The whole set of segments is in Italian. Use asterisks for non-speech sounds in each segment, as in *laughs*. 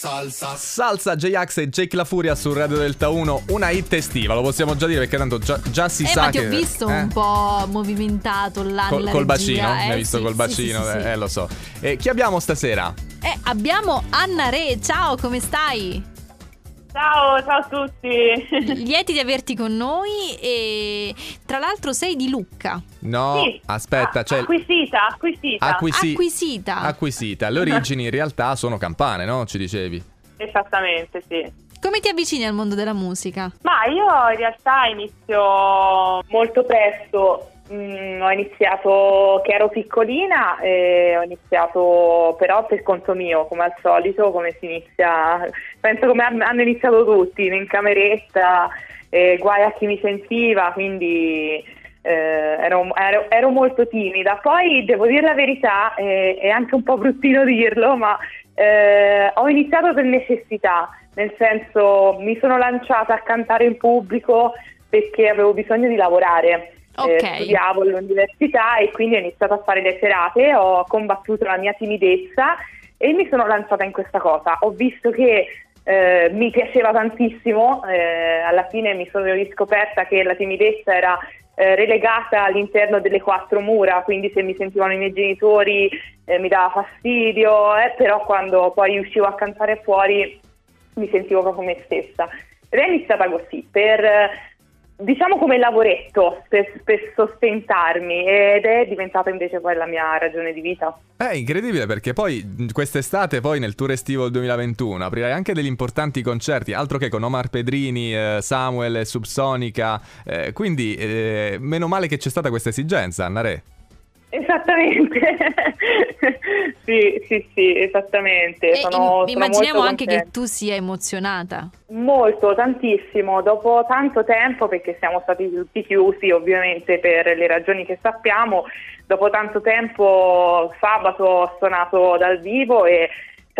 Salsa. Salsa J-Ax e Jake La Furia su Radio Delta 1, una hit estiva, lo possiamo già dire perché tanto già, già si Eh, sa ma ti che... ho visto eh? un po' movimentato là Col, col bacino, eh? mi hai visto Sì, col bacino, sì, sì, sì. eh, lo so. E chi abbiamo stasera? Eh, abbiamo Anna Re, ciao, come stai? Ciao, ciao a tutti. *laughs* Lieti di averti con noi e tra l'altro sei di Lucca, No, Sì. aspetta, c'è... acquisita, acquisita. Acquisi- acquisita. Acquisita. Le origini in realtà sono campane, no? Ci dicevi. Esattamente, sì. Come ti avvicini al mondo della musica? Ma io in realtà inizio molto presto. Mm, ho iniziato che ero piccolina e ho iniziato però per conto mio, come al solito, come si inizia, *laughs* penso come han- hanno iniziato tutti, in cameretta, eh, guai a chi mi sentiva, quindi eh, ero, ero- ero molto timida. Poi devo dire la verità, eh, è anche un po' bruttino dirlo, ma eh, ho iniziato per necessità, nel senso mi sono lanciata a cantare in pubblico perché avevo bisogno di lavorare. Ok. Eh, studiavo all'università e quindi ho iniziato a fare le serate, ho combattuto la mia timidezza e mi sono lanciata in questa cosa. Ho visto che eh, mi piaceva tantissimo, eh, alla fine mi sono riscoperta che la timidezza era eh, relegata all'interno delle quattro mura, quindi se mi sentivano i miei genitori eh, mi dava fastidio, eh, però quando poi uscivo a cantare fuori mi sentivo proprio me stessa. Ed è iniziata così, per eh, diciamo come lavoretto, per, per sostentarmi ed è diventata invece poi la mia ragione di vita. È incredibile perché poi quest'estate, poi nel tour estivo del 2021, aprirai anche degli importanti concerti, altro che con Omar Pedrini, eh, Samuel, Subsonica. eh, quindi, eh, meno male che c'è stata questa esigenza, Anna Re. Esattamente, *laughs* sì, sì, sì, esattamente. Sono, sono immaginiamo anche che tu sia emozionata. Molto, tantissimo, dopo tanto tempo, perché siamo stati tutti chiusi ovviamente per le ragioni che sappiamo, dopo tanto tempo sabato ho suonato dal vivo e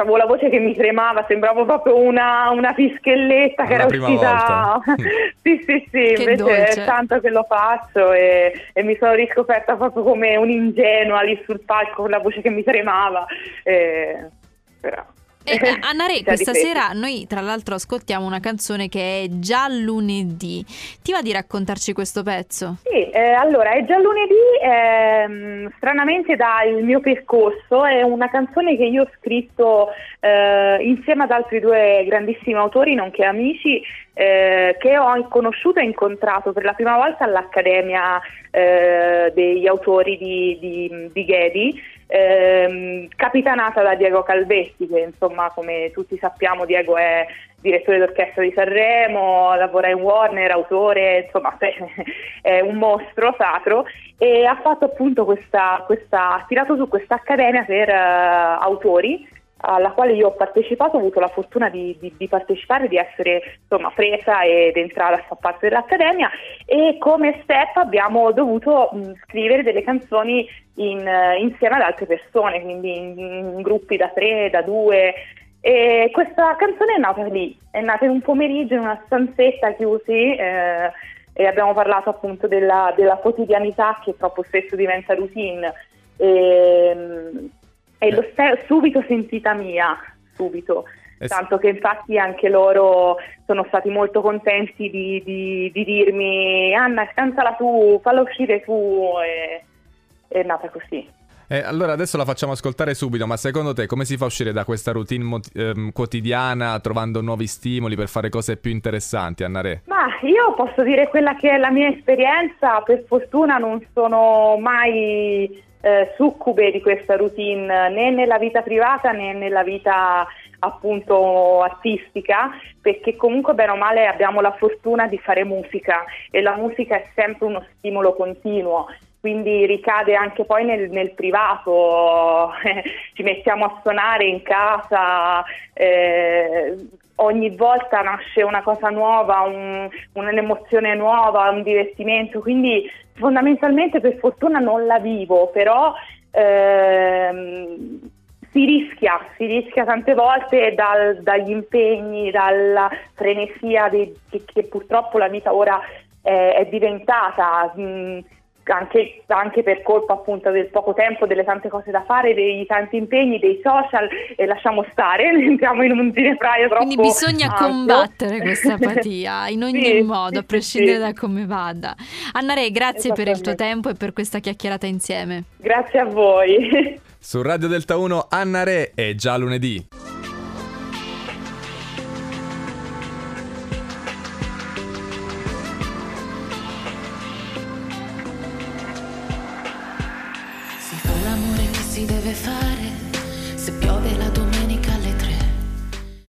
avevo la voce che mi tremava, sembrava proprio una, una fischelletta che La era prima uscita. volta. *laughs* sì, sì, sì, Che invece dolce. è tanto che lo faccio e, e mi sono riscoperta proprio come un'ingenua lì sul palco con la voce che mi tremava. E, però. Eh, *laughs* Anna Re, Si ha questa sera noi tra l'altro ascoltiamo una canzone che è già lunedì. Ti va di raccontarci questo pezzo? Sì, eh, allora è già lunedì, ehm, stranamente dal mio percorso, è una canzone che io ho scritto eh, insieme ad altri due grandissimi autori, nonché amici, eh, che ho conosciuto e incontrato per la prima volta all'Accademia eh, degli autori di, di, di Ghedi, ehm, capitanata da Diego Calvetti, che insomma come tutti sappiamo Diego è direttore d'orchestra di Sanremo, lavora in Warner, autore, insomma *laughs* è un mostro sacro e ha fatto appunto questa, questa ha tirato su questa accademia per eh, autori alla quale io ho partecipato, ho avuto la fortuna di, di- di partecipare, di essere insomma presa ed entrare a far parte dell'accademia. E come step abbiamo dovuto mh, scrivere delle canzoni in, eh, insieme ad altre persone, quindi in, in gruppi da tre, da due. E questa canzone è nata lì, è nata in un pomeriggio in una stanzetta chiusi eh, e abbiamo parlato appunto della, della quotidianità che troppo spesso diventa routine. E, e l'ho se- subito sentita mia, subito. Eh. Tanto che infatti anche loro sono stati molto contenti di, di- di dirmi Anna cantala tu, falla uscire tu e è nata così. Eh, allora adesso la facciamo ascoltare subito, ma secondo te come si fa a uscire da questa routine mot- ehm, quotidiana trovando nuovi stimoli per fare cose più interessanti, Anna Re? Ma io posso dire quella che è la mia esperienza, per fortuna non sono mai eh, succube di questa routine né nella vita privata né nella vita appunto artistica, perché comunque bene o male abbiamo la fortuna di fare musica e la musica è sempre uno stimolo continuo. Quindi ricade anche poi nel, nel privato, *laughs* ci mettiamo a suonare in casa, eh, ogni volta nasce una cosa nuova, un- un'emozione nuova, un divertimento, quindi fondamentalmente per fortuna non la vivo, però ehm, si rischia, si rischia tante volte dal- dagli impegni, dalla frenesia di- che, che purtroppo la vita ora è, è diventata. mm, anche, anche, per colpa appunto del poco tempo, delle tante cose da fare, dei tanti impegni, dei social e lasciamo stare, *laughs* entriamo in un ginepraio troppo Quindi bisogna ampio. combattere questa *laughs* apatia in ogni Sì, modo, a sì, prescindere sì. da come vada. Anna Re, grazie per il tuo tempo e per questa chiacchierata insieme. Grazie a voi. *laughs* Su Radio Delta 1 Anna Re è già lunedì. Si deve fare, se piove la domenica